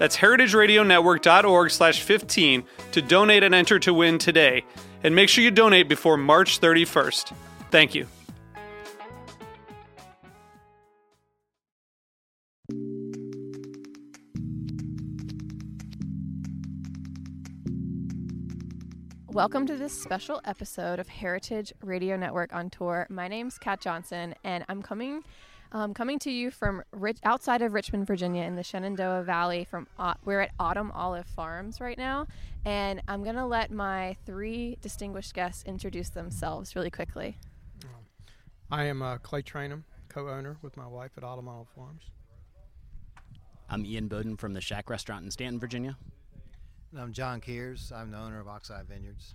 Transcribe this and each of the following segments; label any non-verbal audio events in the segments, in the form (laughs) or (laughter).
That's heritageradionetwork.org slash 15 to donate and enter to win today. And make sure you donate before March 31st. Thank you. Welcome to this special episode of Heritage Radio Network on tour. My name's Kat Johnson, and I'm coming um, coming to you from rich, outside of Richmond, Virginia, in the Shenandoah Valley. From uh, we're at Autumn Olive Farms right now, and I'm gonna let my three distinguished guests introduce themselves really quickly. I am uh, Clay Trainum, co-owner with my wife at Autumn Olive Farms. I'm Ian Boden from the Shack Restaurant in Staunton, Virginia. And I'm John Kiers. I'm the owner of Ox-Eye Vineyards.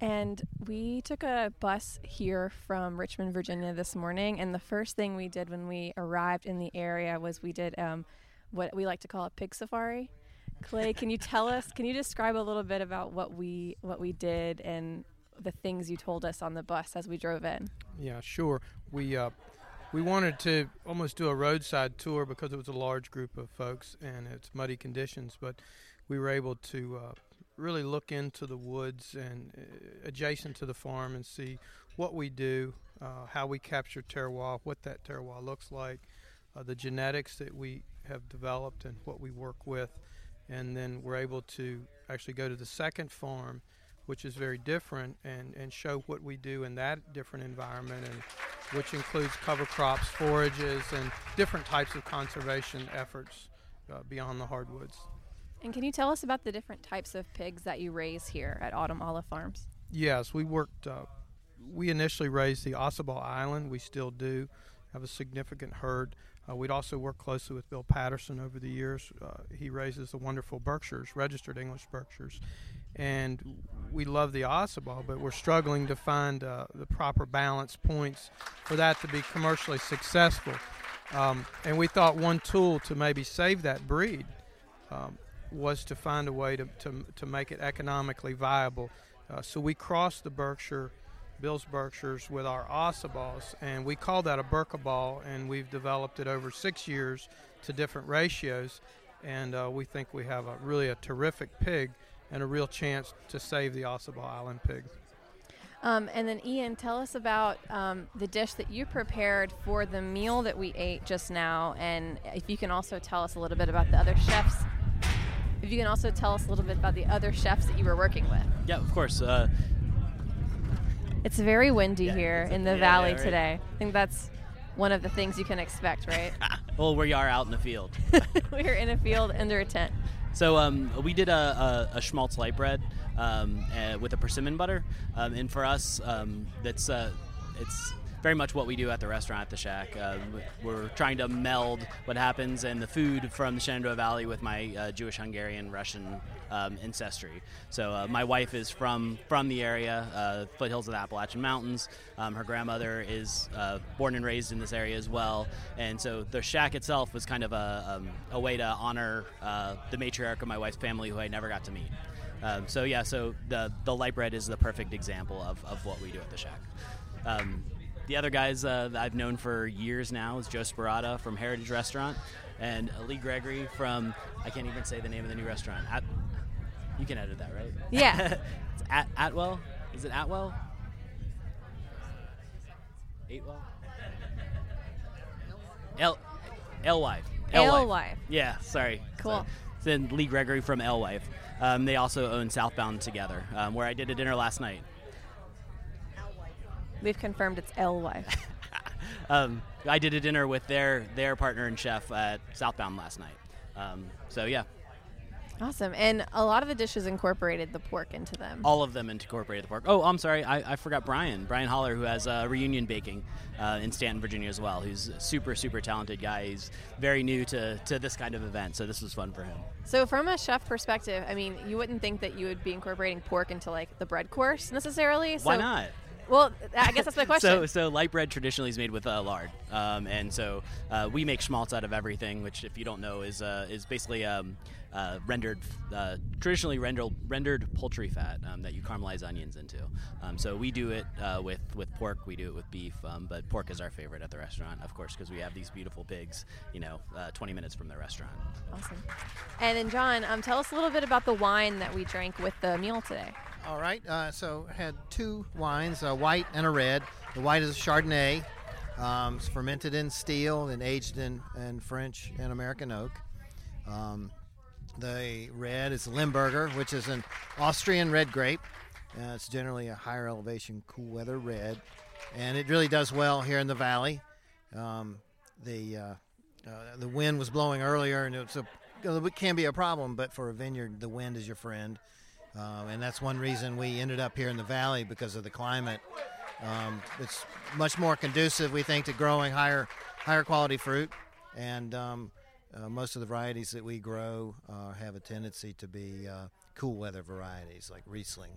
And we took a bus here from Richmond, Virginia this morning. And the first thing we did when we arrived in the area was we did um, what we like to call a pig safari. Clay, can you tell us? Can you describe a little bit about what we what we did and the things you told us on the bus as we drove in? Yeah, sure. We uh, we wanted to almost do a roadside tour because it was a large group of folks and it's muddy conditions, but we were able to uh, really look into the woods and uh, adjacent to the farm and see what we do, uh, how we capture terroir, what that terroir looks like, uh, the genetics that we have developed, and what we work with. And then we're able to actually go to the second farm, which is very different, and, and show what we do in that different environment, and which includes cover crops, forages, and different types of conservation efforts uh, beyond the hardwoods. And can you tell us about the different types of pigs that you raise here at Autumn Olive Farms? Yes, we worked. Uh, we initially raised the Ossabaw Island. We still do have a significant herd. Uh, we'd also worked closely with Bill Patterson over the years. Uh, he raises the wonderful Berkshires, registered English Berkshires, and we love the Ossabaw, but we're struggling to find uh, the proper balance points for that to be commercially successful. Um, and we thought one tool to maybe save that breed um, was to find a way to, to, to make it economically viable. Uh, so we crossed the Berkshire, Bill's Berkshires, with our Ossabaws, and we call that a Berkabaw, and we've developed it over six years to different ratios, and uh, we think we have a really a terrific pig and a real chance to save the Ossabaw Island pig. Um, and then, Ian, tell us about um, the dish that you prepared for the meal that we ate just now, and if you can also tell us a little bit about the other chefs if you can also tell us a little bit about the other chefs that you were working with. Yeah, of course. Uh, it's very windy Yeah, here in the yeah, valley yeah, right. today. I think that's one of the things you can expect, (laughs) right? well, we are out in the field. (laughs) We're in a field under a tent. So um, we did a, a, a schmaltz light bread um, uh, with a persimmon butter, um, and for us, um, that's uh, it's very much what we do at the restaurant at the Shack. Uh, we're trying to meld what happens in the food from the Shenandoah Valley with my uh, Jewish, Hungarian, Russian um, ancestry. So uh, my wife is from from the area, uh, foothills of the Appalachian Mountains. Um, her grandmother is uh, born and raised in this area as well, and so the shack itself was kind of a, um, a way to honor uh, the matriarch of my wife's family, who I never got to meet. Um, so yeah, so the the light bread is the perfect example of, of what we do at the shack. Um, the other guys uh, that I've known for years now is Joe Sparatta from Heritage Restaurant and Lee Gregory from I can't even say the name of the new restaurant. At, you can edit that, right? Yeah. (laughs) it's at Atwell. Is it Atwell? Eightwell. L. Alewife. Alewife. Yeah, sorry. Cool. So, then Lee Gregory from Alewife. Um, they also own Southbound together, um, where I did a dinner last night. We've confirmed it's L-Y. (laughs) um, I did a dinner with their their partner and chef at Southbound last night. Um, so yeah, Awesome. And a lot of the dishes incorporated the pork into them. all of them incorporated the pork. Oh, I'm sorry, I, I forgot Brian. Brian Holler, who has uh, Reunion Baking uh, in Staunton, Virginia, as well. Who's a super super talented guy. He's very new to, to this kind of event, so this was fun for him. So, from a chef perspective, I mean, you wouldn't think that you would be incorporating pork into like the bread course necessarily. Why not? Well, I guess that's my (laughs) question. So, so light bread traditionally is made with uh, lard, um, and so uh, we make schmaltz out of everything, which, if you don't know, is uh, is basically um, uh, rendered, uh, traditionally rendered rendered poultry fat um, that you caramelize onions into. Um, so we do it uh, with with pork, we do it with beef, um, but pork is our favorite at the restaurant, of course, because we have these beautiful pigs, you know, uh, 20 minutes from the restaurant. awesome. And then, John, um, tell us a little bit about the wine that we drank with the meal today. All right, uh, so had two wines, a white and a red. The white is Chardonnay. Um, it's fermented in steel and aged in, in French and American oak. Um, the red is Lemberger, which is an Austrian red grape. Uh, it's generally a higher elevation, cool weather red, and it really does well here in the valley. Um, the uh, uh, the wind was blowing earlier, and it's a it can be a problem, but for a vineyard, the wind is your friend, uh, and that's one reason we ended up here in the valley because of the climate. Um, it's much more conducive, we think, to growing higher higher quality fruit, and um, uh, most of the varieties that we grow uh, have a tendency to be uh, cool weather varieties like Riesling.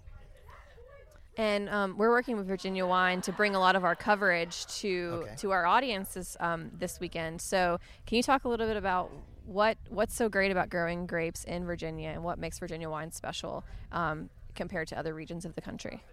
And um, we're working with Virginia Wine to bring a lot of our coverage to Okay. to our audiences um, this weekend. So, can you talk a little bit about what what's so great about growing grapes in Virginia and what makes Virginia wine special um, compared to other regions of the country?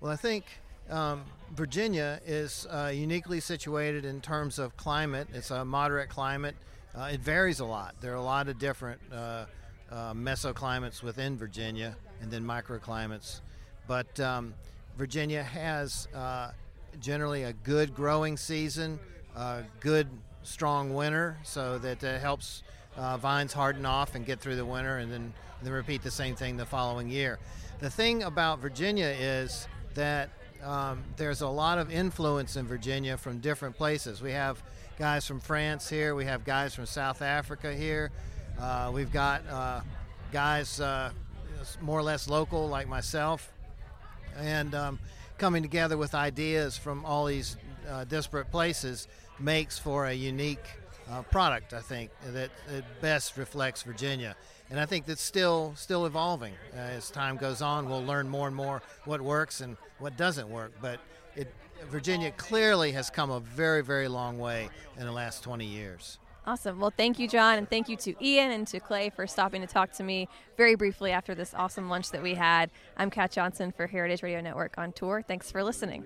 Well, I think um, Virginia is uh, uniquely situated in terms of climate. It's a moderate climate. Uh, it varies a lot. There are a lot of different uh, uh, mesoclimates within Virginia and then microclimates. But um, Virginia has uh, generally a good growing season, a good strong winter, so that uh, helps uh, vines harden off and get through the winter, and then and then repeat the same thing the following year. The thing about Virginia is that um, there's a lot of influence in Virginia from different places. We have guys from France here. We have guys from South Africa here. Uh, we've got uh, guys uh, more or less local, like myself, and um, coming together with ideas from all these uh, disparate places makes for a unique uh, product. I think that it best reflects Virginia, and I think that's still still evolving uh, as time goes on. We'll learn more and more what works and what doesn't work, but it, Virginia clearly has come a very very long way in the last 20 years. Awesome. Well, thank you, John, and thank you to Ian and to Clay for stopping to talk to me very briefly after this awesome lunch that we had. I'm Kat Johnson for Heritage Radio Network on tour. Thanks for listening.